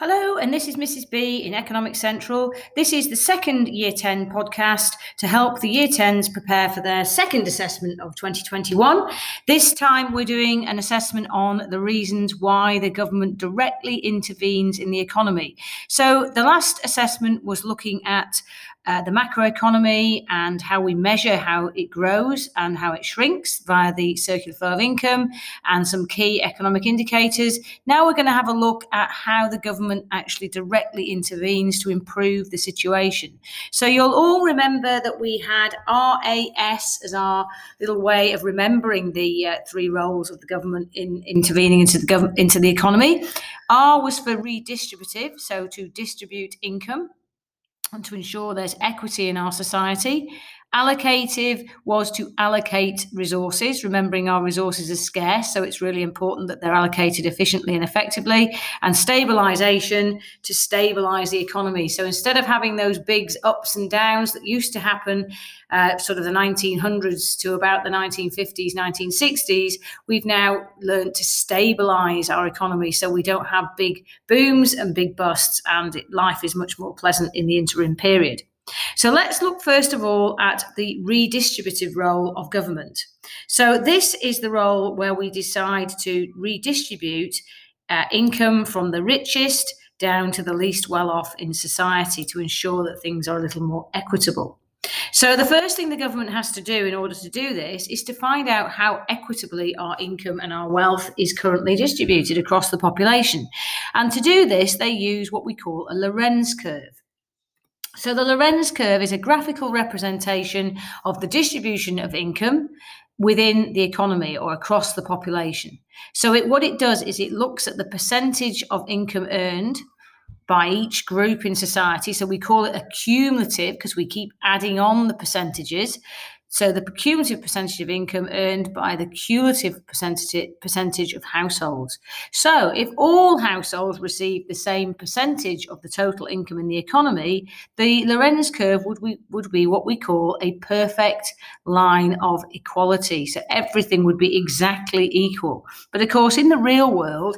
Hello, and this is Mrs. B in Economic Central. This is the second Year 10 podcast to help the Year 10s prepare for their second assessment of 2021. This time we're doing an assessment on the reasons why the government directly intervenes in the economy. So the last assessment was looking at uh, the macroeconomy and how we measure how it grows and how it shrinks via the circular flow of income and some key economic indicators. Now we're going to have a look at how the government actually directly intervenes to improve the situation. So you'll all remember that we had RAS as our little way of remembering the uh, three roles of the government in intervening into the government into the economy. R was for redistributive, so to distribute income and to ensure there's equity in our society. Allocative was to allocate resources, remembering our resources are scarce, so it's really important that they're allocated efficiently and effectively. And stabilization to stabilize the economy. So instead of having those big ups and downs that used to happen, uh, sort of the 1900s to about the 1950s, 1960s, we've now learned to stabilize our economy so we don't have big booms and big busts, and life is much more pleasant in the interim period. So let's look first of all at the redistributive role of government. So this is the role where we decide to redistribute uh, income from the richest down to the least well off in society to ensure that things are a little more equitable. So, the first thing the government has to do in order to do this is to find out how equitably our income and our wealth is currently distributed across the population. And to do this, they use what we call a Lorenz curve. So the Lorenz curve is a graphical representation of the distribution of income within the economy or across the population. So it, what it does is it looks at the percentage of income earned by each group in society. So we call it a cumulative because we keep adding on the percentages. So the cumulative percentage of income earned by the cumulative percentage, percentage of households. So if all households receive the same percentage of the total income in the economy, the Lorenz curve would, would be what we call a perfect line of equality. So everything would be exactly equal. But of course, in the real world,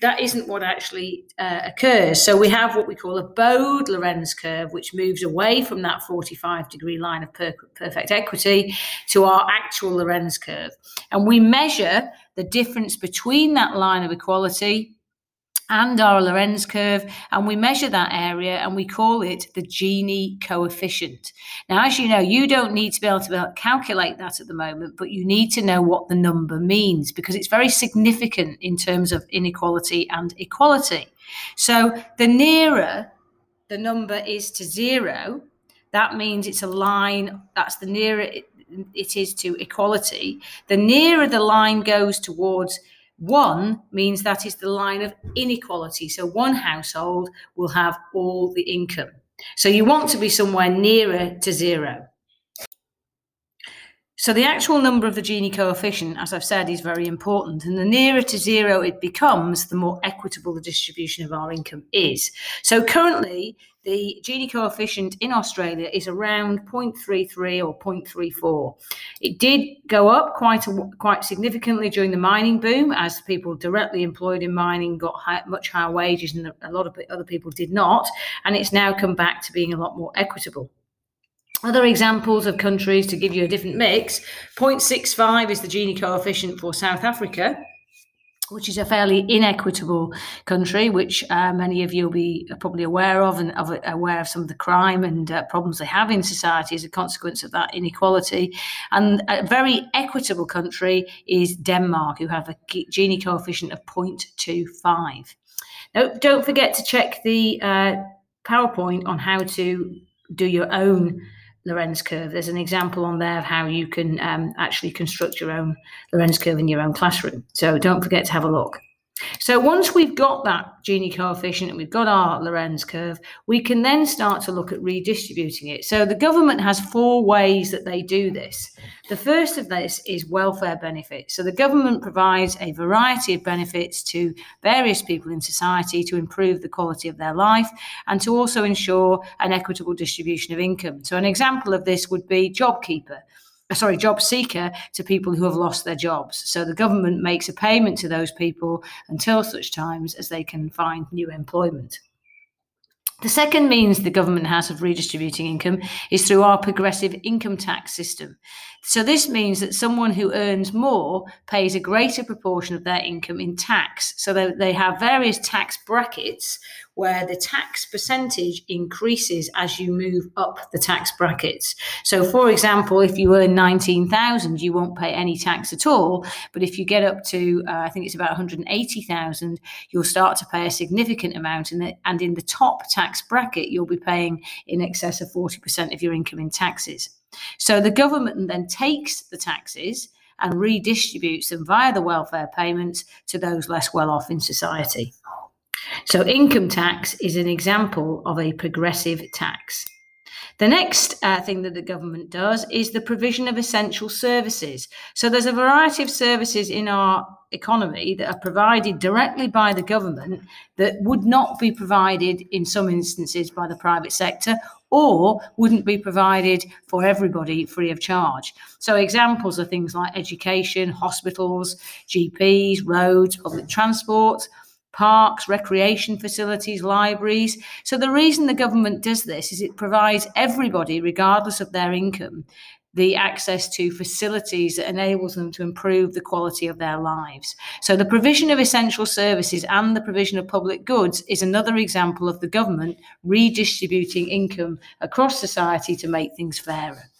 that isn't what actually uh, occurs. So we have what we call a bowed Lorenz curve, which moves away from that 45 degree line of per- perfect equity to our actual Lorenz curve. And we measure the difference between that line of equality and our Lorenz curve, and we measure that area and we call it the Gini coefficient. Now, as you know, you don't need to be able to, calculate that at the moment, but you need to know what the number means because it's very significant in terms of inequality and equality. So, the nearer the number is to zero, that means it's a line that's the nearer it, it is to equality. The nearer the line goes towards one means that is the line of inequality. So one household will have all the income. So you want to be somewhere nearer to zero. So the actual number of the Gini coefficient, as I've said, is very important. And the nearer to zero it becomes, the more equitable the distribution of our income is. So currently, the Gini coefficient in Australia is around 0.33 or 0.34. It did go up quite a, quite significantly during the mining boom, as people directly employed in mining got high, much higher wages, and a lot of other people did not. And it's now come back to being a lot more equitable. Other examples of countries to give you a different mix 0.65 is the Gini coefficient for South Africa, which is a fairly inequitable country, which uh, many of you will be probably aware of and aware of some of the crime and uh, problems they have in society as a consequence of that inequality. And a very equitable country is Denmark, who have a Gini coefficient of 0.25. Now, don't forget to check the uh, PowerPoint on how to do your own Lorenz curve. There's an example on there of how you can um, actually construct your own Lorenz curve in your own classroom. So don't forget to have a look. So once we've got that Gini coefficient and we've got our Lorenz curve, we can then start to look at redistributing it. So the government has four ways that they do this. The first of this is welfare benefits. So the government provides a variety of benefits to various people in society to improve the quality of their life and to also ensure an equitable distribution of income. So an example of this would be JobKeeper. Uh, sorry, JobSeeker to people who have lost their jobs. So the government makes a payment to those people until such times as they can find new employment. The second means the government has of redistributing income is through our progressive income tax system. So, this means that someone who earns more pays a greater proportion of their income in tax. So, they have various tax brackets where the tax percentage increases as you move up the tax brackets. So, for example, if you earn 19,000, you won't pay any tax at all. But if you get up to, uh, I think it's about 180,000, you'll start to pay a significant amount. The, and in the top tax bracket, you'll be paying in excess of 40% of your income in taxes. So, the government then takes the taxes and redistributes them via the welfare payments to those less well off in society. So, income tax is an example of a progressive tax. The next uh, thing that the government does is the provision of essential services. So there's a variety of services in our economy that are provided directly by the government that would not be provided in some instances by the private sector or wouldn't be provided for everybody free of charge. So examples are things like education, hospitals, GPs, roads, public transport parks, recreation facilities, libraries. So, the reason the government does this is it provides everybody, regardless of their income, the access to facilities that enables them to improve the quality of their lives. So, the provision of essential services and the provision of public goods is another example of the government redistributing income across society to make things fairer.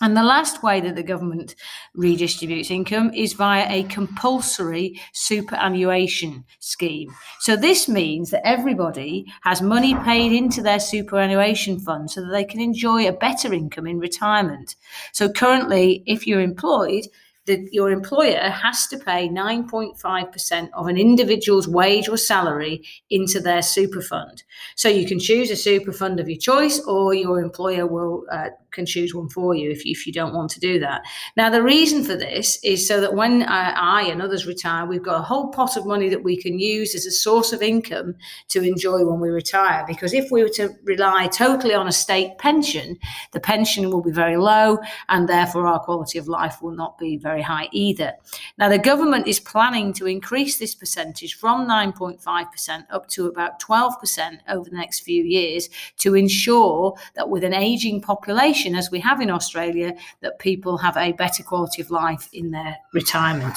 And the last way that the government redistributes income is via a compulsory superannuation scheme. So this means that everybody has money paid into their superannuation fund so that they can enjoy a better income in retirement. So currently, if you're employed, that your employer has to pay 9.5% of an individual's wage or salary into their super fund. So you can choose a super fund of your choice, or your employer will uh, can choose one for you if, if you don't want to do that. Now, the reason for this is so that when I, I and others retire, we've got a whole pot of money that we can use as a source of income to enjoy when we retire. Because if we were to rely totally on a state pension, the pension will be very low, and therefore our quality of life will not be very high either. Now, the government is planning to increase this percentage from 9.5% up to about 12% over the next few years to ensure that with an aging population, as we have in Australia, that people have a better quality of life in their retirement.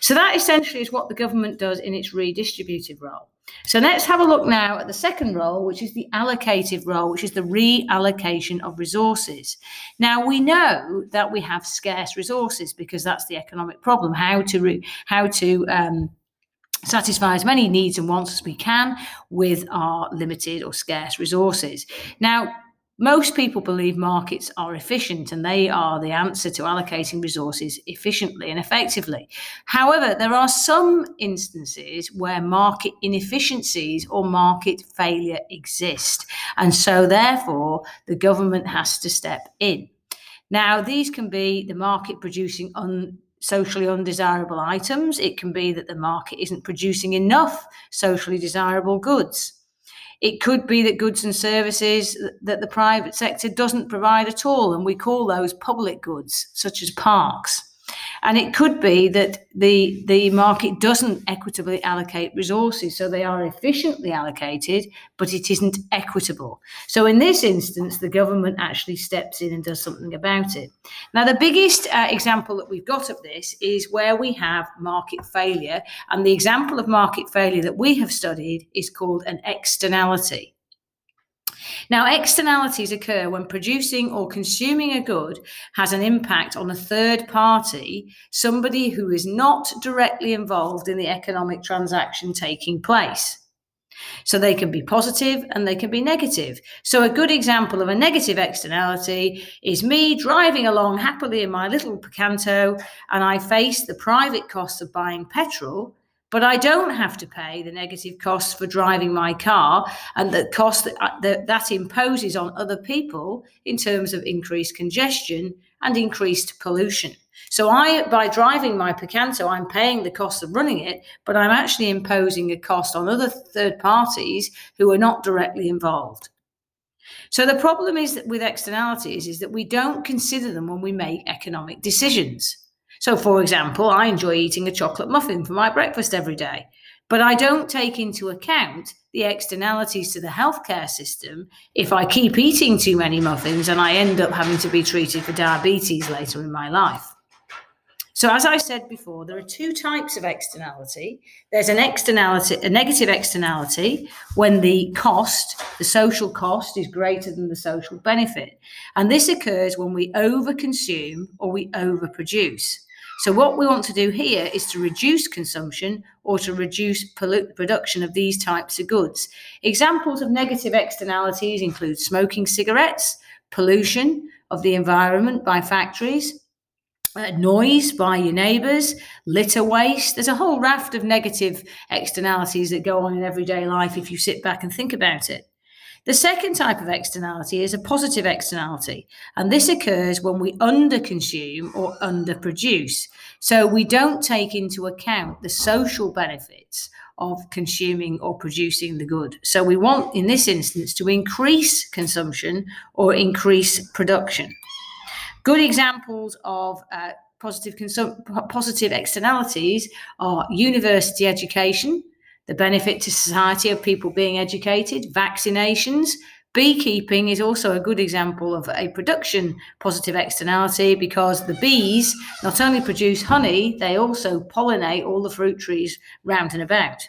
So that essentially is what the government does in its redistributive role. So let's have a look now at the second role, which is the allocative role, which is the reallocation of resources. Now we know that we have scarce resources because that's the economic problem. How to re- how to um, satisfy as many needs and wants as we can with our limited or scarce resources. Now most people believe markets are efficient and they are the answer to allocating resources efficiently and effectively. However, there are some instances where market inefficiencies or market failure exist. And so, therefore, the government has to step in. Now, these can be the market producing un- socially undesirable items, it can be that the market isn't producing enough socially desirable goods. It could be that goods and services that the private sector doesn't provide at all, and we call those public goods, such as parks. And it could be that the, the market doesn't equitably allocate resources. So they are efficiently allocated, but it isn't equitable. So in this instance, the government actually steps in and does something about it. Now, the biggest uh, example that we've got of this is where we have market failure. And the example of market failure that we have studied is called an externality. Now, externalities occur when producing or consuming a good has an impact on a third party, somebody who is not directly involved in the economic transaction taking place. So they can be positive and they can be negative. So, a good example of a negative externality is me driving along happily in my little Picanto and I face the private costs of buying petrol but I don't have to pay the negative costs for driving my car and the cost that, uh, that, that imposes on other people in terms of increased congestion and increased pollution. So I, by driving my Picanto, I'm paying the cost of running it, but I'm actually imposing a cost on other third parties who are not directly involved. So the problem is that with externalities is that we don't consider them when we make economic decisions. So for example, I enjoy eating a chocolate muffin for my breakfast every day, but I don't take into account the externalities to the healthcare system if I keep eating too many muffins and I end up having to be treated for diabetes later in my life. So, as I said before, there are two types of externality. There's an externality, a negative externality, when the cost, the social cost, is greater than the social benefit. And this occurs when we overconsume or we overproduce. So, what we want to do here is to reduce consumption or to reduce pollute production of these types of goods. Examples of negative externalities include smoking cigarettes, pollution of the environment by factories, uh, noise by your neighbours, litter waste. There's a whole raft of negative externalities that go on in everyday life if you sit back and think about it. The second type of externality is a positive externality, and this occurs when we underconsume or underproduce. So we don't take into account the social benefits of consuming or producing the good. So we want, in this instance, to increase consumption or increase production. Good examples of uh, positive consum- positive externalities are university education, the benefit to society of people being educated, vaccinations. Beekeeping is also a good example of a production positive externality because the bees not only produce honey, they also pollinate all the fruit trees round and about.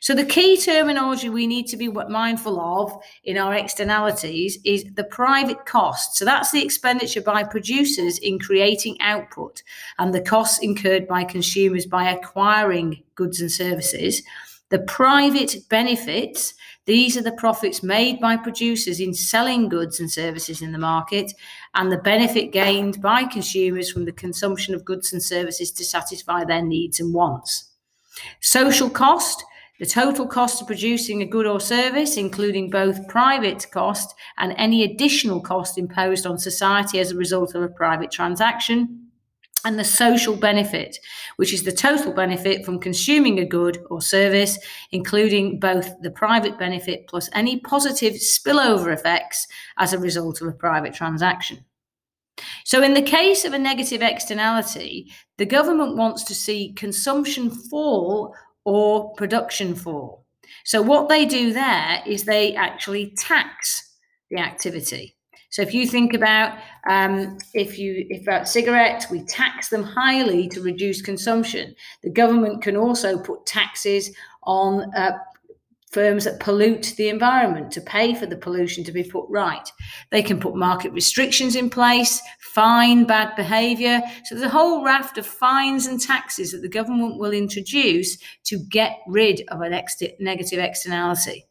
So, the key terminology we need to be mindful of in our externalities is the private cost. So, that's the expenditure by producers in creating output and the costs incurred by consumers by acquiring goods and services. The private benefits, these are the profits made by producers in selling goods and services in the market, and the benefit gained by consumers from the consumption of goods and services to satisfy their needs and wants. Social cost, the total cost of producing a good or service, including both private cost and any additional cost imposed on society as a result of a private transaction. And the social benefit, which is the total benefit from consuming a good or service, including both the private benefit plus any positive spillover effects as a result of a private transaction. So, in the case of a negative externality, the government wants to see consumption fall or production fall. So, what they do there is they actually tax the activity. So, if you think about um, if you if about cigarettes, we tax them highly to reduce consumption. The government can also put taxes on uh, firms that pollute the environment to pay for the pollution to be put right. They can put market restrictions in place, fine bad behavior. So there's a whole raft of fines and taxes that the government will introduce to get rid of a ex- negative externality.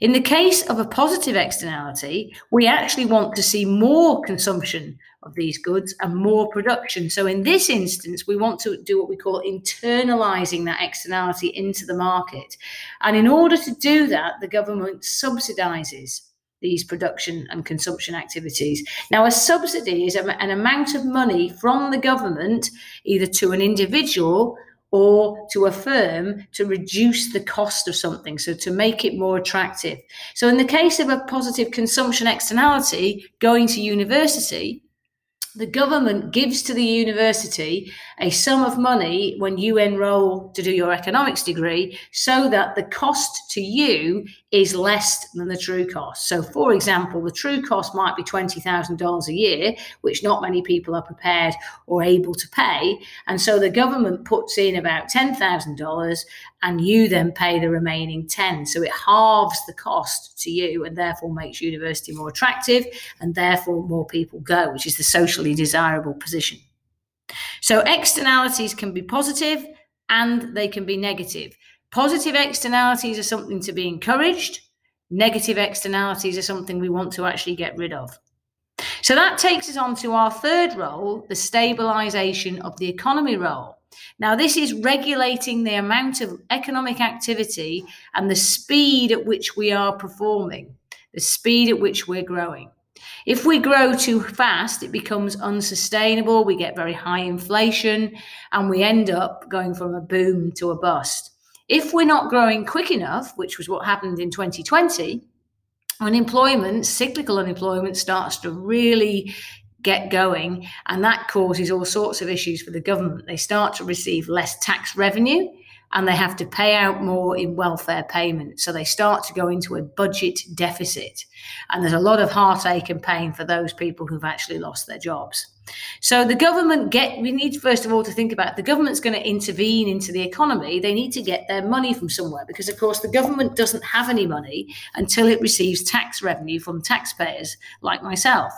In the case of a positive externality, we actually want to see more consumption of these goods and more production. So, in this instance, we want to do what we call internalizing that externality into the market. And in order to do that, the government subsidizes these production and consumption activities. Now, a subsidy is an amount of money from the government either to an individual or to a firm to reduce the cost of something, so to make it more attractive. So, in the case of a positive consumption externality, going to university, the government gives to the university a sum of money when you enroll to do your economics degree so that the cost to you is less than the true cost. So, for example, the true cost might be $20,000 a year, which not many people are prepared or able to pay. And so the government puts in about $10,000 and you then pay the remaining 10. So it halves the cost to you and therefore makes university more attractive and therefore more people go, which is the socially desirable position. So externalities can be positive and they can be negative. Positive externalities are something to be encouraged. Negative externalities are something we want to actually get rid of. So that takes us on to our third role, the stabilization of the economy role. Now, this is regulating the amount of economic activity and the speed at which we are performing, the speed at which we're growing. If we grow too fast, it becomes unsustainable. We get very high inflation and we end up going from a boom to a bust. If we're not growing quick enough, which was what happened in 2020, unemployment, cyclical unemployment, starts to really get going, and that causes all sorts of issues for the government. They start to receive less tax revenue and they have to pay out more in welfare payments. So they start to go into a budget deficit. And there's a lot of heartache and pain for those people who've actually lost their jobs. So the government get we need first of all to think about the government's going to intervene into the economy. They need to get their money from somewhere because of course the government doesn't have any money until it receives tax revenue from taxpayers like myself.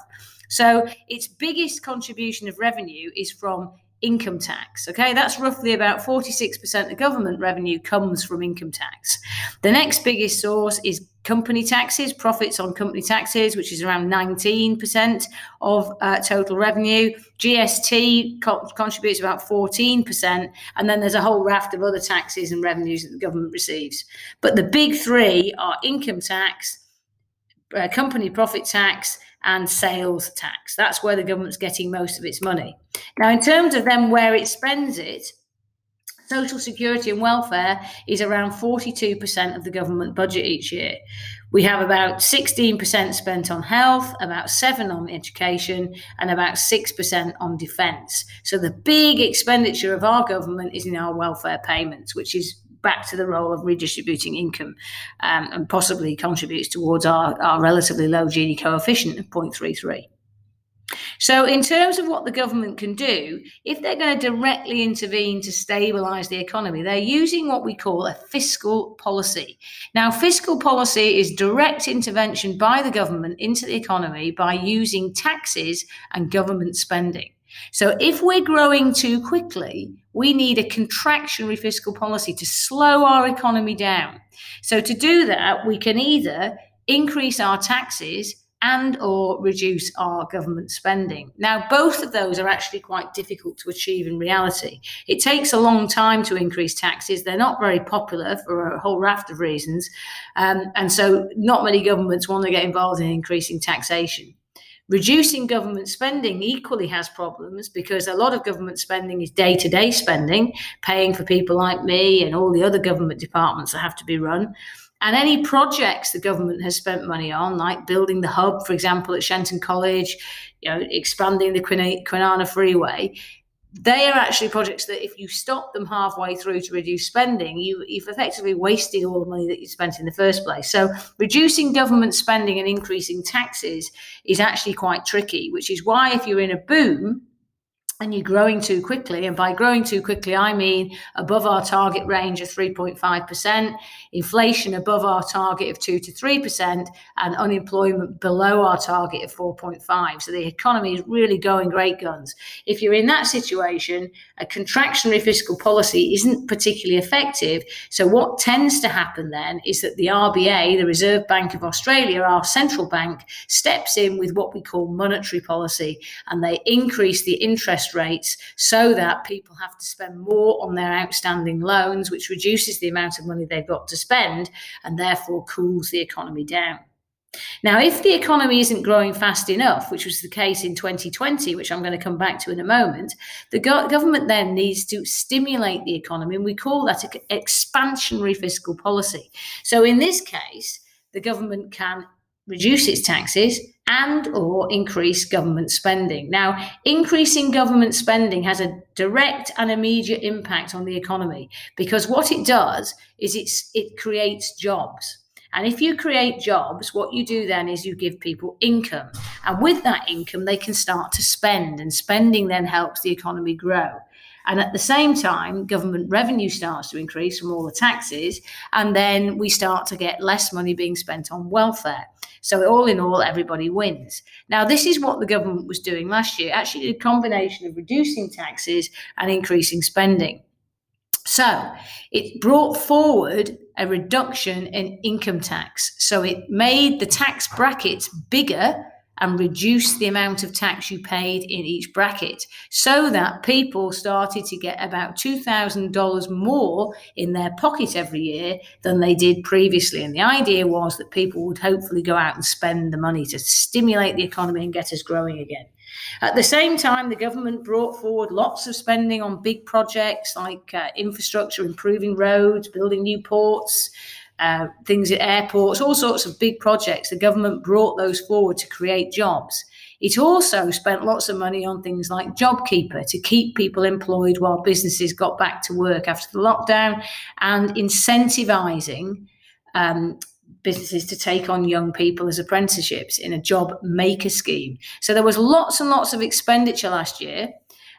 So its biggest contribution of revenue is from income tax. Okay, that's roughly about 46% of government revenue comes from income tax. The next biggest source is company taxes, profits on company taxes, which is around 19% of uh, total revenue. GST co- contributes about 14%. And then there's a whole raft of other taxes and revenues that the government receives. But the big three are income tax, uh, company profit tax, and sales tax. That's where the government's getting most of its money. Now, in terms of then where it spends it, Social security and welfare is around 42% of the government budget each year. We have about 16% spent on health, about 7 on education, and about 6% on defence. So the big expenditure of our government is in our welfare payments, which is back to the role of redistributing income um, and possibly contributes towards our, our relatively low Gini coefficient of 0.33. So, in terms of what the government can do, if they're going to directly intervene to stabilize the economy, they're using what we call a fiscal policy. Now, fiscal policy is direct intervention by the government into the economy by using taxes and government spending. So, if we're growing too quickly, we need a contractionary fiscal policy to slow our economy down. So, to do that, we can either increase our taxes and or reduce our government spending. Now, both of those are actually quite difficult to achieve in reality. It takes a long time to increase taxes. They're not very popular for a whole raft of reasons. Um, and so not many governments want to get involved in increasing taxation. Reducing government spending equally has problems because a lot of government spending is day to day spending, paying for people like me and all the other government departments that have to be run. And any projects the government has spent money on, like building the hub, for example, at Shenton College, you know, expanding the Kwinana Freeway, they are actually projects that if you stop them halfway through to reduce spending, you, you've effectively wasted all the money that you spent in the first place. So reducing government spending and increasing taxes is actually quite tricky, which is why if you're in a boom, and you're growing too quickly. And by growing too quickly, I mean above our target range of 3.5%, inflation above our target of 2 to 3%, and unemployment below our target of 4.5. So the economy is really going great guns. If you're in that situation, a contractionary fiscal policy isn't particularly effective. So what tends to happen then is that the RBA, the Reserve Bank of Australia, our central bank, steps in with what we call monetary policy and they increase the interest rates so that people have to spend more on their outstanding loans, which reduces the amount of money they've got to spend and therefore cools the economy down. Now, if the economy isn't growing fast enough, which was the case in 2020, which I'm going to come back to in a moment, the go- government then needs to stimulate the economy, and we call that an expansionary fiscal policy. So, in this case, the government can reduce its taxes and or increase government spending. Now, increasing government spending has a direct and immediate impact on the economy because what it does is it's it creates jobs. And if you create jobs, what you do then is you give people income. And with that income, they can start to spend, and spending then helps the economy grow. And at the same time, government revenue starts to increase from all the taxes. And then we start to get less money being spent on welfare. So, all in all, everybody wins. Now, this is what the government was doing last year actually, a combination of reducing taxes and increasing spending. So, it brought forward a reduction in income tax. So, it made the tax brackets bigger and reduce the amount of tax you paid in each bracket so that people started to get about $2,000 more in their pocket every year than they did previously. And the idea was that people would hopefully go out and spend the money to stimulate the economy and get us growing again. At the same time, the government brought forward lots of spending on big projects like uh, infrastructure, improving roads, building new ports, uh, things at airports, all sorts of big projects. The government brought those forward to create jobs. It also spent lots of money on things like JobKeeper to keep people employed while businesses got back to work after the lockdown and incentivizing um, businesses to take on young people as apprenticeships in a job maker scheme. So there was lots and lots of expenditure last year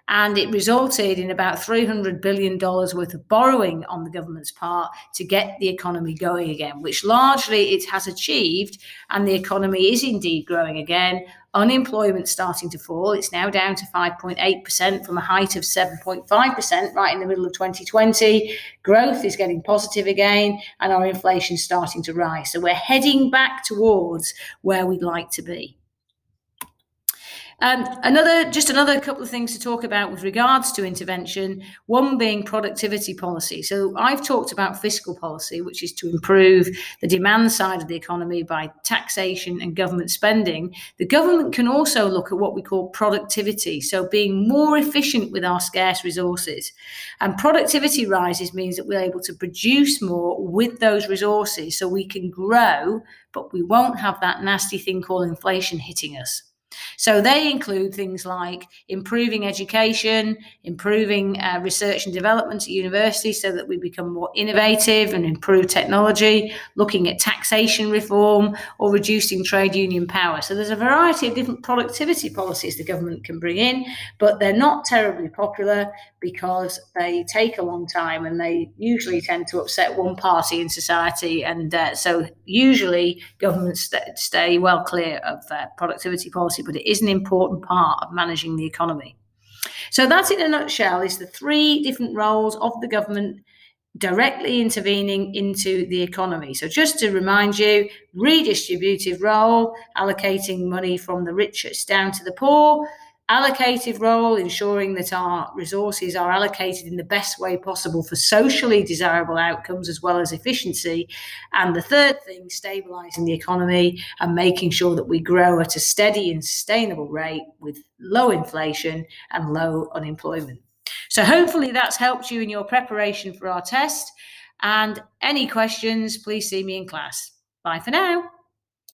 and it resulted in about $300 billion worth of borrowing on the government's part to get the economy going again, which largely it has achieved, and the economy is indeed growing again. Unemployment starting to fall. It's now down to 5.8% from a height of 7.5% right in the middle of 2020. Growth is getting positive again, and our inflation starting to rise. So we're heading back towards where we'd like to be. Um, another, just another couple of things to talk about with regards to intervention. One being productivity policy. So I've talked about fiscal policy, which is to improve the demand side of the economy by taxation and government spending. The government can also look at what we call productivity, so being more efficient with our scarce resources. And productivity rises means that we're able to produce more with those resources, so we can grow, but we won't have that nasty thing called inflation hitting us. So they include things like improving education, improving uh, research and development at universities so that we become more innovative and improve technology, looking at taxation reform or reducing trade union power. So there's a variety of different productivity policies the government can bring in, but they're not terribly popular because they take a long time and they usually tend to upset one party in society. And uh, so usually governments st- stay well clear of uh, productivity policy, but it is an important part of managing the economy. So that's in a nutshell is the three different roles of the government directly intervening into the economy. So just to remind you, redistributive role, allocating money from the richest down to the poor, allocated role, ensuring that our resources are allocated in the best way possible for socially desirable outcomes as well as efficiency. And the third thing, stabilizing the economy and making sure that we grow at a steady and sustainable rate with low inflation and low unemployment. So, hopefully, that's helped you in your preparation for our test. And any questions, please see me in class. Bye for now.